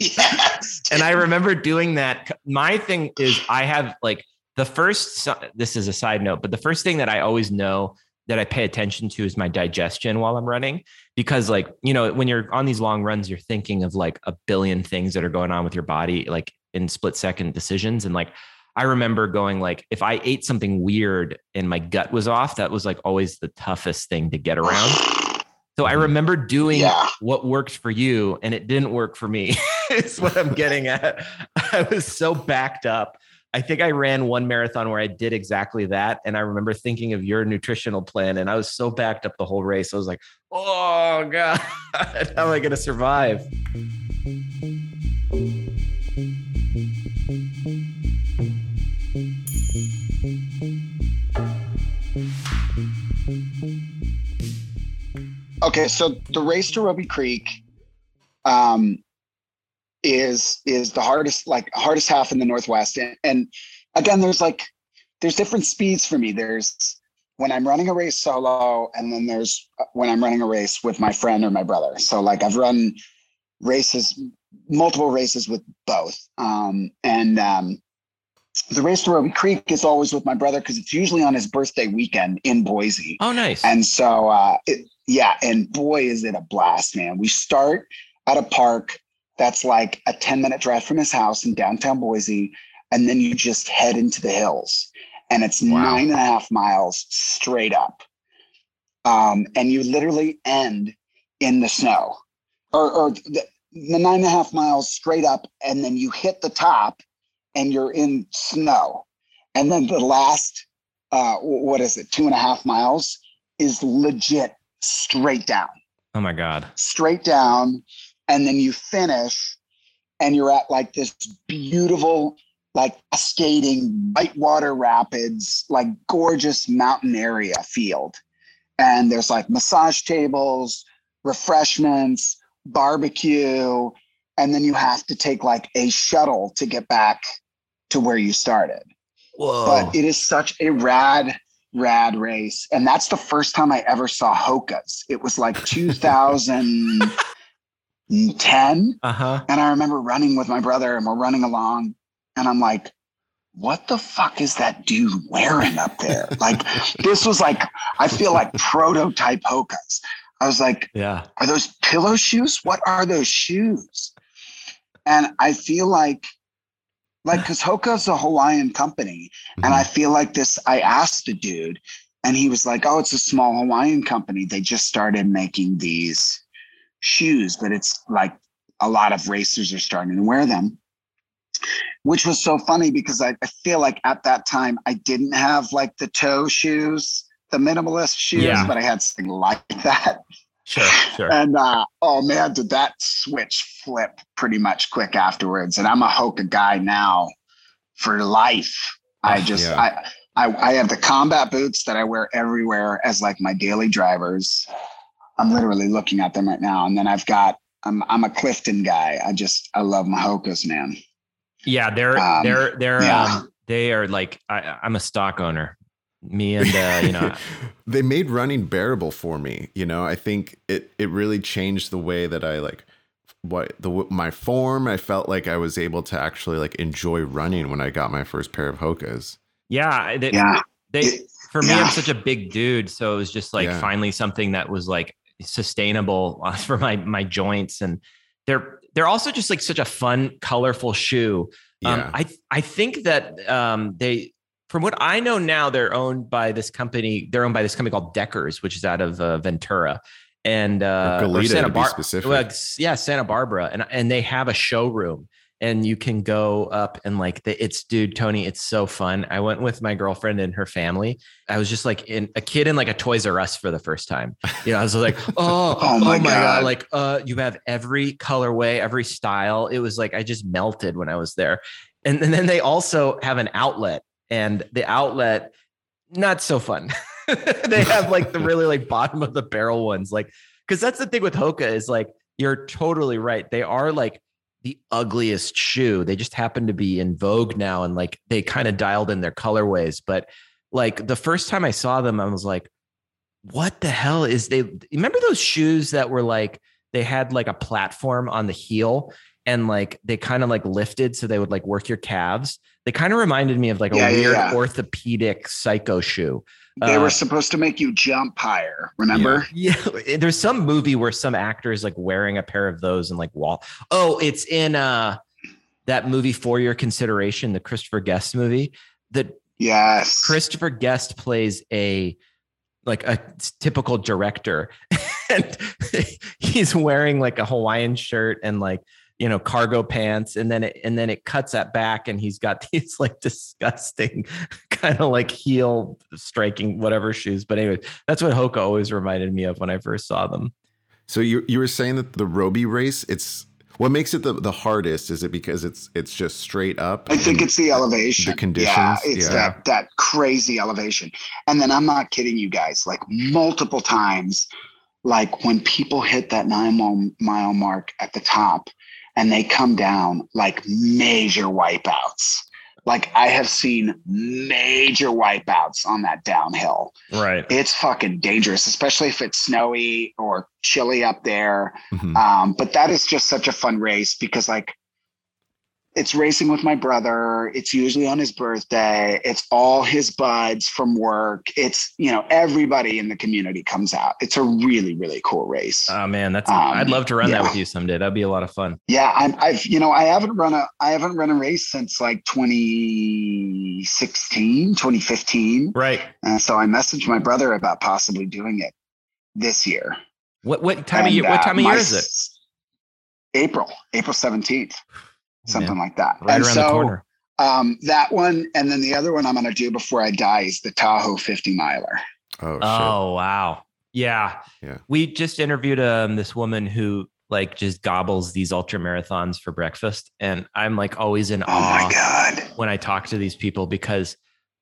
[SPEAKER 3] yes.
[SPEAKER 1] And I remember doing that. My thing is, I have like the first, this is a side note, but the first thing that I always know that I pay attention to is my digestion while I'm running. Because, like, you know, when you're on these long runs, you're thinking of like a billion things that are going on with your body, like in split second decisions. And like, I remember going like, if I ate something weird and my gut was off, that was like always the toughest thing to get around. So I mm-hmm. remember doing
[SPEAKER 3] Yeah.
[SPEAKER 1] what worked for you and it didn't work for me. is what I'm getting at. I was so backed up. I think I ran one marathon where I did exactly that. And I remember thinking of your nutritional plan and I was so backed up the whole race. I was like, oh God, how am I going to survive?
[SPEAKER 3] Okay, so the race to Robie Creek um, is is the hardest, like hardest half in the Northwest, and, and again, there's like there's different speeds for me. There's when I'm running a race solo, and then there's uh, when I'm running a race with my friend or my brother. So like I've run races, multiple races with both, um, and um, the race to Robie Creek is always with my brother because it's usually on his birthday weekend in Boise.
[SPEAKER 1] Oh, nice.
[SPEAKER 3] And so, uh, it, yeah, and boy, is it a blast, man. We start at a park that's like a 10 minute drive from his house in downtown Boise. And then you just head into the hills and it's
[SPEAKER 1] Wow.
[SPEAKER 3] nine and a half miles straight up. Um, and you literally end in the snow or, or the, the nine and a half miles straight up. And then you hit the top and you're in snow. And then the last, uh, what is it, two and a half miles is legit straight down,
[SPEAKER 1] oh, my God.
[SPEAKER 3] straight down. And then you finish and you're at like this beautiful, like cascading whitewater rapids, like gorgeous mountain area field. And there's like massage tables, refreshments, barbecue. And then you have to take like a shuttle to get back to where you started
[SPEAKER 1] Whoa.
[SPEAKER 3] but it is such a rad rad race and that's the first time i ever saw hokas it was like 2010
[SPEAKER 1] uh huh.
[SPEAKER 3] and i remember running with my brother and we're running along and i'm like what the fuck is that dude wearing up there like this was like i feel like prototype hokas i was like
[SPEAKER 1] Yeah.
[SPEAKER 3] are those pillow shoes? What are those shoes? And I feel like Like, because Hoka's a Hawaiian company.
[SPEAKER 2] Mm-hmm.
[SPEAKER 3] And I feel like this, I asked the dude, and he was like, oh, it's a small Hawaiian company. They just started making these shoes, but it's like a lot of racers are starting to wear them. Which was so funny because I, I feel like at that time I didn't have like the toe shoes, the minimalist shoes,
[SPEAKER 1] Yeah.
[SPEAKER 3] but I had something like that.
[SPEAKER 1] Sure, sure.
[SPEAKER 3] And uh, oh man, did that switch flip pretty much quick afterwards. And I'm a Hoka guy now for life. I just
[SPEAKER 2] Yeah.
[SPEAKER 3] I, I I have the combat boots that I wear everywhere as like my daily drivers. I'm literally looking at them right now. And then I've got I'm I'm a Clifton guy. I just I love my Hokas, man.
[SPEAKER 1] Yeah, they're
[SPEAKER 3] Um,
[SPEAKER 1] they're they're
[SPEAKER 3] yeah.
[SPEAKER 1] um they are like I, I'm a stock owner. Me and uh, you know
[SPEAKER 2] they made running bearable for me. You know, I think it it really changed the way that I like what the my form. I felt like I was able to actually like enjoy running when I got my first pair of Hokas.
[SPEAKER 1] yeah they,
[SPEAKER 3] Yeah.
[SPEAKER 1] they for me
[SPEAKER 3] yeah.
[SPEAKER 1] I'm such a big dude, so it was just like
[SPEAKER 2] Yeah.
[SPEAKER 1] finally something that was like sustainable for my my joints and they're they're also just like such a fun colorful shoe.
[SPEAKER 2] Yeah,
[SPEAKER 1] Um, I I think that um, they, from what I know now, they're owned by this company. They're owned by this company called Deckers, which is out of uh, Ventura and uh,
[SPEAKER 2] Or
[SPEAKER 1] or
[SPEAKER 2] Goleta,
[SPEAKER 1] Santa
[SPEAKER 2] to be specific.
[SPEAKER 1] well, yeah, Santa Barbara, and and they have a showroom. And you can go up and like the, it's dude Tony, it's so fun. I went with my girlfriend and her family. I was just like in a kid in like a Toys R Us for the first time. You know, I was like, oh,
[SPEAKER 3] Oh my God.
[SPEAKER 1] like uh, you have every colorway, every style. It was like I just melted when I was there. And, and then they also have an outlet, and the outlet, not so fun. they have like the really like bottom of the barrel ones, like because that's the thing with Hoka is like you're totally right. They are like the ugliest shoe. They just happen to be in vogue now, and like they kind of dialed in their colorways. But like the first time I saw them, I was like, what the hell is they remember those shoes that were like they had like a platform on the heel and like they kind of like lifted so they would like work your calves they kind of reminded me of like a
[SPEAKER 3] Yeah, yeah,
[SPEAKER 1] weird
[SPEAKER 3] yeah.
[SPEAKER 1] orthopedic psycho shoe
[SPEAKER 3] They
[SPEAKER 1] Uh,
[SPEAKER 3] were supposed to make you jump higher, remember?
[SPEAKER 1] yeah there's some movie where some actor is like wearing a pair of those and like wall oh it's in uh that movie for your consideration the christopher guest movie that
[SPEAKER 3] Yes.
[SPEAKER 1] Christopher Guest plays a like a typical director, and he's wearing like a Hawaiian shirt and like you know cargo pants, and then it and then it cuts that back, and he's got these like disgusting kind of like heel striking whatever shoes. But anyway, that's what Hoka always reminded me of when I first saw them.
[SPEAKER 2] So you you were saying that the Robie race, it's what makes it the, the hardest. Is it because it's it's just straight up?
[SPEAKER 3] I think it's the elevation.
[SPEAKER 2] the conditions,
[SPEAKER 3] Yeah, it's
[SPEAKER 2] yeah.
[SPEAKER 3] that that crazy elevation. And then I'm not kidding you guys, like multiple times, like when people hit that nine mile, mile mark at the top and they come down like major wipeouts. Like I have seen major wipeouts on that downhill.
[SPEAKER 1] Right.
[SPEAKER 3] It's fucking dangerous, especially if it's snowy or chilly up there.
[SPEAKER 2] Mhm.
[SPEAKER 3] Um, but that is just such a fun race because like it's racing with my brother. It's usually on his birthday. It's all his buds from work. It's, you know, everybody in the community comes out. It's a really, really cool race.
[SPEAKER 1] Oh man, that's
[SPEAKER 3] Um,
[SPEAKER 1] I'd love to run that with you someday. That'd be a lot of fun.
[SPEAKER 3] yeah, I'm, I've, you know, I haven't run a, I haven't run a race since like 2016, 2015.
[SPEAKER 1] Right.
[SPEAKER 3] And so I messaged my brother about possibly doing it this year.
[SPEAKER 1] What what time of year? What
[SPEAKER 3] uh,
[SPEAKER 1] time of year is it?
[SPEAKER 3] April, April 17th, something like that.
[SPEAKER 1] Right
[SPEAKER 3] and
[SPEAKER 1] around
[SPEAKER 3] so,
[SPEAKER 1] the corner.
[SPEAKER 3] Um, that one, and then the other one I'm going to do before I die is the Tahoe 50 miler.
[SPEAKER 2] Oh, shit.
[SPEAKER 1] Oh wow. Yeah.
[SPEAKER 2] Yeah.
[SPEAKER 1] We just interviewed um this woman who like just gobbles these ultra marathons for breakfast. And I'm like always in
[SPEAKER 3] Oh
[SPEAKER 1] awe
[SPEAKER 3] my God.
[SPEAKER 1] when I talk to these people because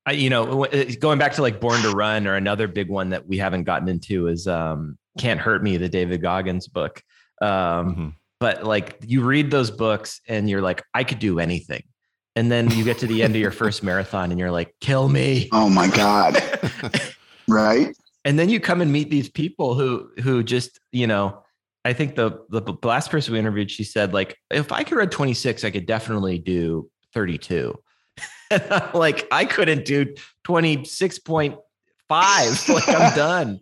[SPEAKER 1] I, you know, uh, going back to like Born to Run or another big one that we haven't gotten into is um Can't Hurt Me, the David Goggins book. Um,
[SPEAKER 2] Mhm.
[SPEAKER 1] But like you read those books and you're like, I could do anything. And then you get to the end of your first marathon and you're like, kill me.
[SPEAKER 3] Oh my God. right?
[SPEAKER 1] and then you come and meet these people who who just you know i think the the last person we interviewed she said like if i could run 26 i could definitely do 32 like i couldn't do 26.5 like i'm done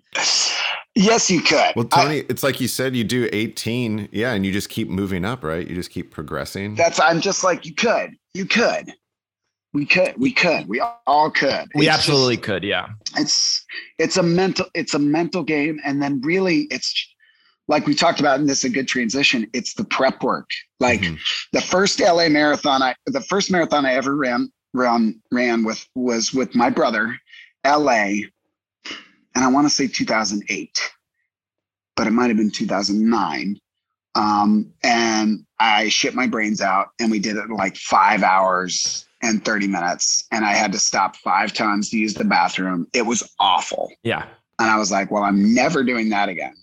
[SPEAKER 3] Yes, you could.
[SPEAKER 2] Well, Tony, I, it's like you said, you do 18, yeah, and you just keep moving up, right? You just keep progressing.
[SPEAKER 3] That's I'm just like you could, you could, we could, we could, we all could.
[SPEAKER 1] We it's absolutely just, could, yeah.
[SPEAKER 3] It's it's a mental it's a mental game, and then really it's like we talked about, and this a good transition. It's the prep work. Like mm-hmm. the first LA marathon, I the first marathon I ever ran ran ran with was with my brother, LA and I want to say 2008, but it might have been 2009. Um, and I shit my brains out, and we did it in like five hours and 30 minutes. And I had to stop five times to use the bathroom. It was awful.
[SPEAKER 1] Yeah.
[SPEAKER 3] And I was like, well, I'm never doing that again.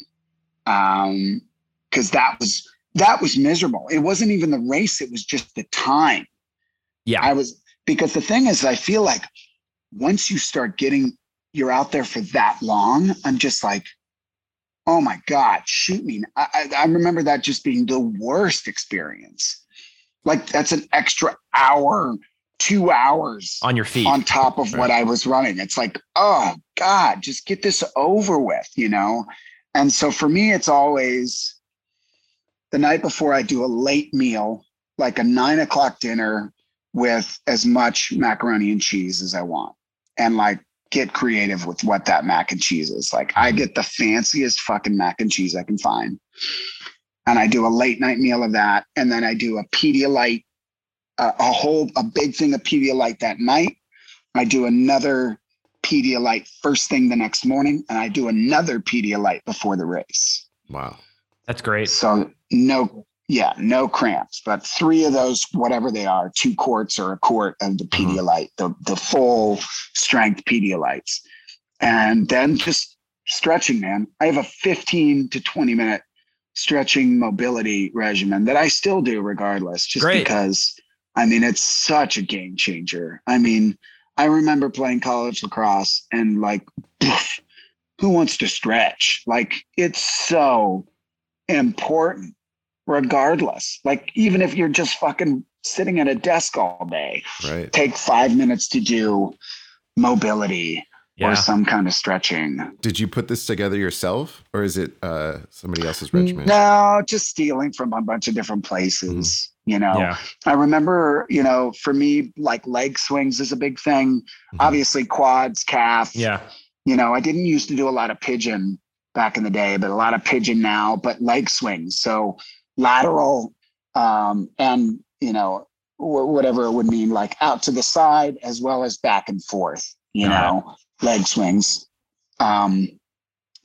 [SPEAKER 3] Um, because that was that was miserable. It wasn't even the race, it was just the time.
[SPEAKER 1] Yeah.
[SPEAKER 3] I was because the thing is, I feel like once you start getting you're out there for that long, I'm just like, oh my God, shoot me. I, I, I remember that just being the worst experience. Like that's an extra hour, two hours
[SPEAKER 1] on your feet
[SPEAKER 3] on top of right. what I was running. It's like, oh God, just get this over with, you know? And so for me, it's always the night before I do a late meal, like a nine o'clock dinner with as much macaroni and cheese as I want. And like get creative with what that mac and cheese is. Like I get the fanciest fucking mac and cheese I can find. And I do a late night meal of that. And then I do a Pedialyte, uh, a whole, a big thing of Pedialyte that night. I do another Pedialyte first thing the next morning. And I do another Pedialyte before the race.
[SPEAKER 2] Wow.
[SPEAKER 1] That's great.
[SPEAKER 3] So no yeah, no cramps, but three of those, whatever they are, two quarts or a quart of the mm-hmm. Pedialyte, the, the full strength Pedialytes. And then just stretching, man. I have a 15 to 20 minute stretching mobility regimen that I still do regardless, just Great. because I mean, it's such a game changer. I mean, I remember playing college lacrosse and like, who wants to stretch? Like, it's so important regardless. Like even if you're just fucking sitting at a desk all day,
[SPEAKER 2] right.
[SPEAKER 3] take five minutes to do mobility yeah. or some kind of stretching.
[SPEAKER 2] Did you put this together yourself or is it uh, somebody else's regimen?
[SPEAKER 3] No, just stealing from a bunch of different places. Mm-hmm. You know, yeah. I remember, you know, for me, like leg swings is a big thing. Mm-hmm. Obviously, quads, calf.
[SPEAKER 1] Yeah.
[SPEAKER 3] You know, I didn't used to do a lot of pigeon back in the day, but a lot of pigeon now, but leg swings. So lateral um, and you know whatever it would mean like out to the side as well as back and forth you know leg swings. Um,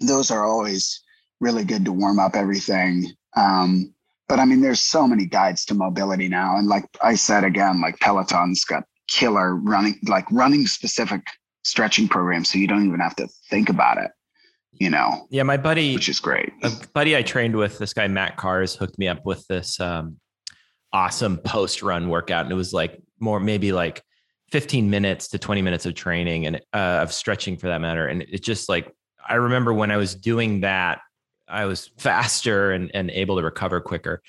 [SPEAKER 3] those are always really good to warm up everything. Um, but i mean there's so many guides to mobility now and like i said again like peloton's got killer running like running specific stretching programs so you don't even have to think about it you know.
[SPEAKER 1] Yeah, my buddy,
[SPEAKER 3] which is great.
[SPEAKER 1] A buddy I trained with, this guy Matt Cars, hooked me up with this um, awesome post run workout, and it was like more maybe like 15 minutes to 20 minutes of training and uh, of stretching for that matter, and it just like I remember when I was doing that, I was faster and and able to recover quicker.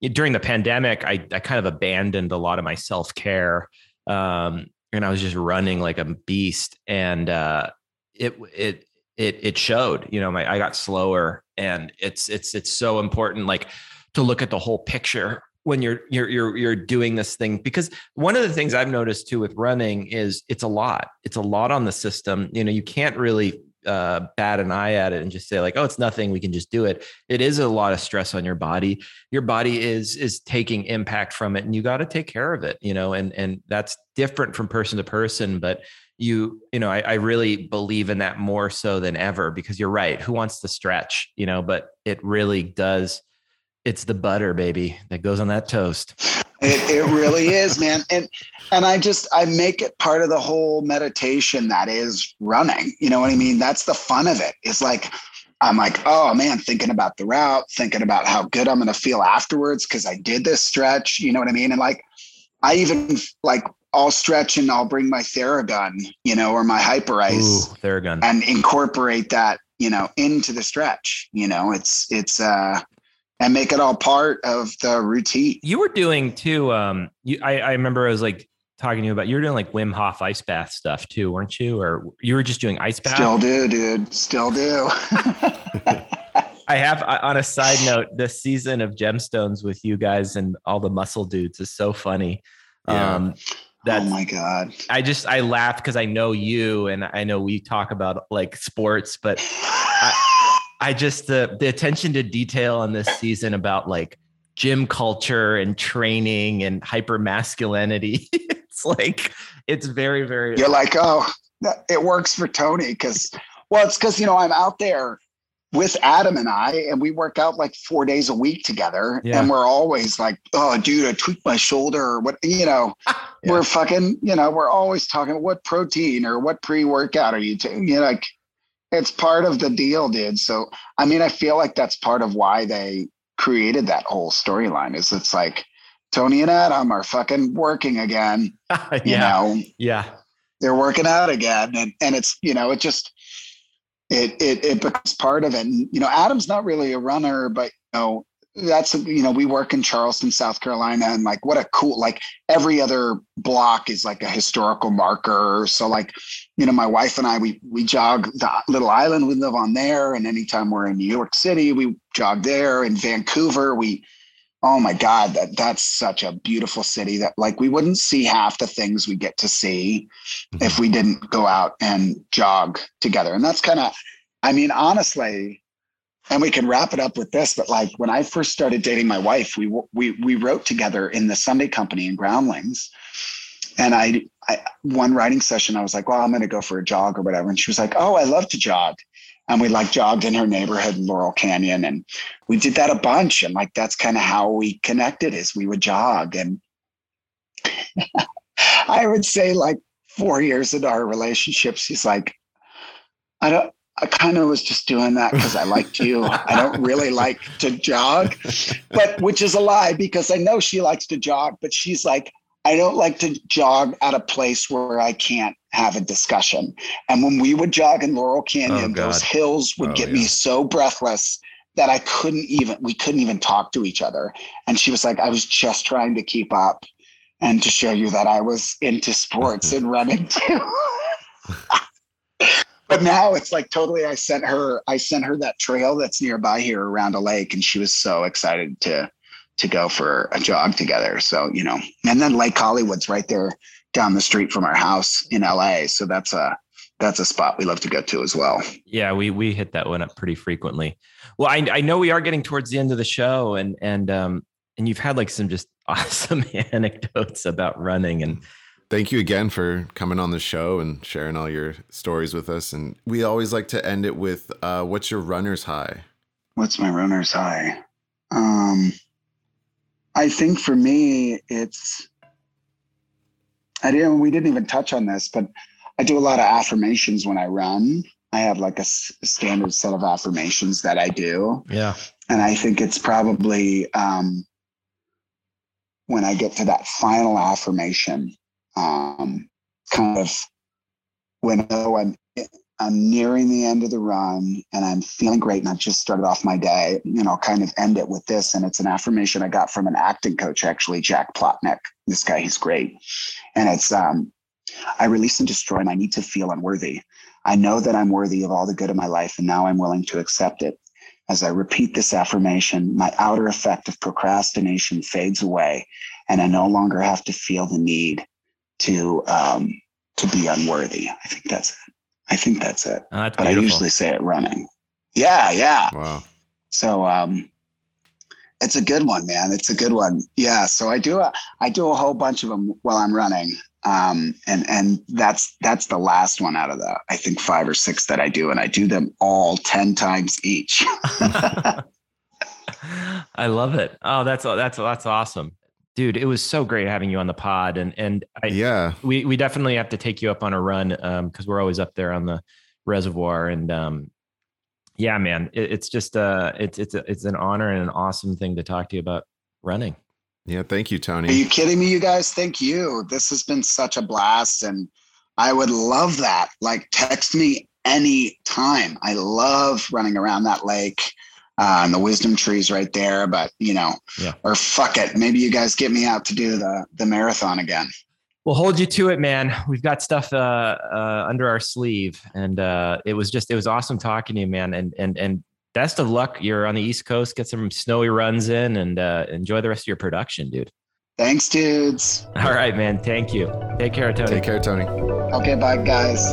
[SPEAKER 1] During the pandemic, I I kind of abandoned a lot of my self care. Um, and I was just running like a beast, and uh, it it it it showed you know my i got slower and it's it's it's so important like to look at the whole picture when you're you're you're you're doing this thing. Because one of the things i've noticed too with running is it's a lot. It's a lot on the system. You know you can't really uh, bat an eye at it and just say like oh it's nothing we can just do it. It is a lot of stress on your body. Your body is is taking impact from it and you got to take care of it you know and and that's different from person to person but you you know I, I, really believe in that more so than ever because you're right who wants to stretch you know but it really does it's the butter baby that goes on that toast
[SPEAKER 3] it, it really is man. And and i just i make it part of the whole meditation that is running. You know what i mean? That's the fun of it. It's like i'm like oh man thinking about the route thinking about how good i'm going to feel afterwards because i did this stretch. You know what i mean? And like I even like I'll stretch and I'll bring my Theragun, you know, or my Hyperice
[SPEAKER 1] Ooh, Theragun.
[SPEAKER 3] and incorporate that, you know, into the stretch. You know, it's it's uh and make it all part of the routine.
[SPEAKER 1] You were doing too. Um, you, I, I remember I was like talking to you about you were doing like Wim Hof ice bath stuff too, weren't you? Or you were just doing ice bath?
[SPEAKER 3] Still do, dude. Still do.
[SPEAKER 1] I have on a side note, this season of Gemstones with you guys and all the muscle dudes is so funny.
[SPEAKER 3] Yeah. Um, that, oh my god!
[SPEAKER 1] I just I laugh because I know you and I know we talk about like sports, but I, I just the the attention to detail on this season about like gym culture and training and hyper masculinity. it's like it's very very.
[SPEAKER 3] You're like, oh, it works for Tony because well, it's because you know I'm out there with Adam and I, and we work out like four days a week together. Yeah. And we're always like, oh, dude, I tweaked my shoulder or what, you know, yeah. we're fucking, you know, we're always talking what protein or what pre workout are you taking? You know, like it's part of the deal, dude. So, I mean, I feel like that's part of why they created that whole storyline is it's like Tony and Adam are fucking working again.
[SPEAKER 1] yeah. You know, yeah.
[SPEAKER 3] They're working out again. And, and it's, you know, it just, it it it becomes part of it. And you know, Adam's not really a runner, but you know, that's you know, we work in Charleston, South Carolina, and like what a cool like every other block is like a historical marker. So like, you know, my wife and I we we jog the little island we live on there, and anytime we're in New York City, we jog there. In Vancouver, we oh my god that that's such a beautiful city that like we wouldn't see half the things we get to see mm-hmm. if we didn't go out and jog together and that's kind of i mean honestly and we can wrap it up with this but like when i first started dating my wife we we we wrote together in the sunday company in groundlings. And I, I one writing session i was like well i'm going to go for a jog or whatever. And she was like oh i love to jog. And we like jogged in her neighborhood in Laurel Canyon and we did that a bunch and like that's kind of how we connected is we would jog and I would say like 4 years into our relationship she's like I don't I kind of was just doing that because I liked you. I don't really like to jog, but which is a lie because I know she likes to jog, but she's like, I don't like to jog at a place where I can't have a discussion. And when we would jog in Laurel Canyon, oh, those hills would oh, get yeah. me so breathless that I couldn't even, we couldn't even talk to each other. And she was like, I was just trying to keep up and to show you that I was into sports and running too. but now it's like totally I sent her I sent her that trail that's nearby here around a lake and she was so excited to to go for a jog together. So, you know, and then Lake Hollywood's right there down the street from our house in LA. So that's a that's a spot we love to go to as well.
[SPEAKER 1] Yeah, we we hit that one up pretty frequently. Well, I I know we are getting towards the end of the show and and um and you've had like some just awesome anecdotes about running and
[SPEAKER 2] Thank you again for coming on the show and sharing all your stories with us. And we always like to end it with uh, what's your runner's high?
[SPEAKER 3] What's my runner's high? Um, I think for me, it's I didn't we didn't even touch on this, but I do a lot of affirmations when I run. I have like a standard set of affirmations that I do.
[SPEAKER 1] Yeah.
[SPEAKER 3] And I think it's probably um, when I get to that final affirmation, um, kind of when oh, I'm I'm nearing the end of the run and I'm feeling great. And I've just started off my day, you know, kind of end it with this. And it's an affirmation I got from an acting coach, actually, Jack Plotnick. This guy, he's great. And it's, um, I release and destroy and I need to feel unworthy. I know that I'm worthy of all the good of my life and now I'm willing to accept it. As I repeat this affirmation, my outer effect of procrastination fades away and I no longer have to feel the need to, um, to be unworthy. I think that's it. I think that's it.
[SPEAKER 1] Oh, that's
[SPEAKER 3] but beautiful. I usually say it running. Yeah, yeah. Wow. So um it's a good one, man. It's a good one. Yeah. So I do a I do a whole bunch of them while I'm running. Um and and that's that's the last one out of the I think five or six that I do, and I do them all 10 times each.
[SPEAKER 1] I love it. Oh, that's that's that's awesome dude it was so great having you on the pod and and I,
[SPEAKER 2] yeah.
[SPEAKER 1] we we definitely have to take you up on a run um because we're always up there on the reservoir and um yeah man it, it's just uh it's it's a, it's an honor and an awesome thing to talk to you about running.
[SPEAKER 2] Yeah thank you tony.
[SPEAKER 3] Are you kidding me you guys? Thank you. This has been such a blast and i would love that. Like text me any time i love running around that lake uh, and the wisdom trees right there. But you know, yeah. or fuck it, maybe you guys get me out to do the the marathon again.
[SPEAKER 1] We'll hold you to it, man. We've got stuff uh, uh, under our sleeve, and uh, it was just it was awesome talking to you, man. And and and best of luck. You're on the East Coast. Get some snowy runs in and uh, enjoy the rest of your production, dude.
[SPEAKER 3] Thanks, dudes.
[SPEAKER 1] All right, man. Thank you. Take care, Tony.
[SPEAKER 2] Take care, Tony.
[SPEAKER 3] Okay, bye, guys.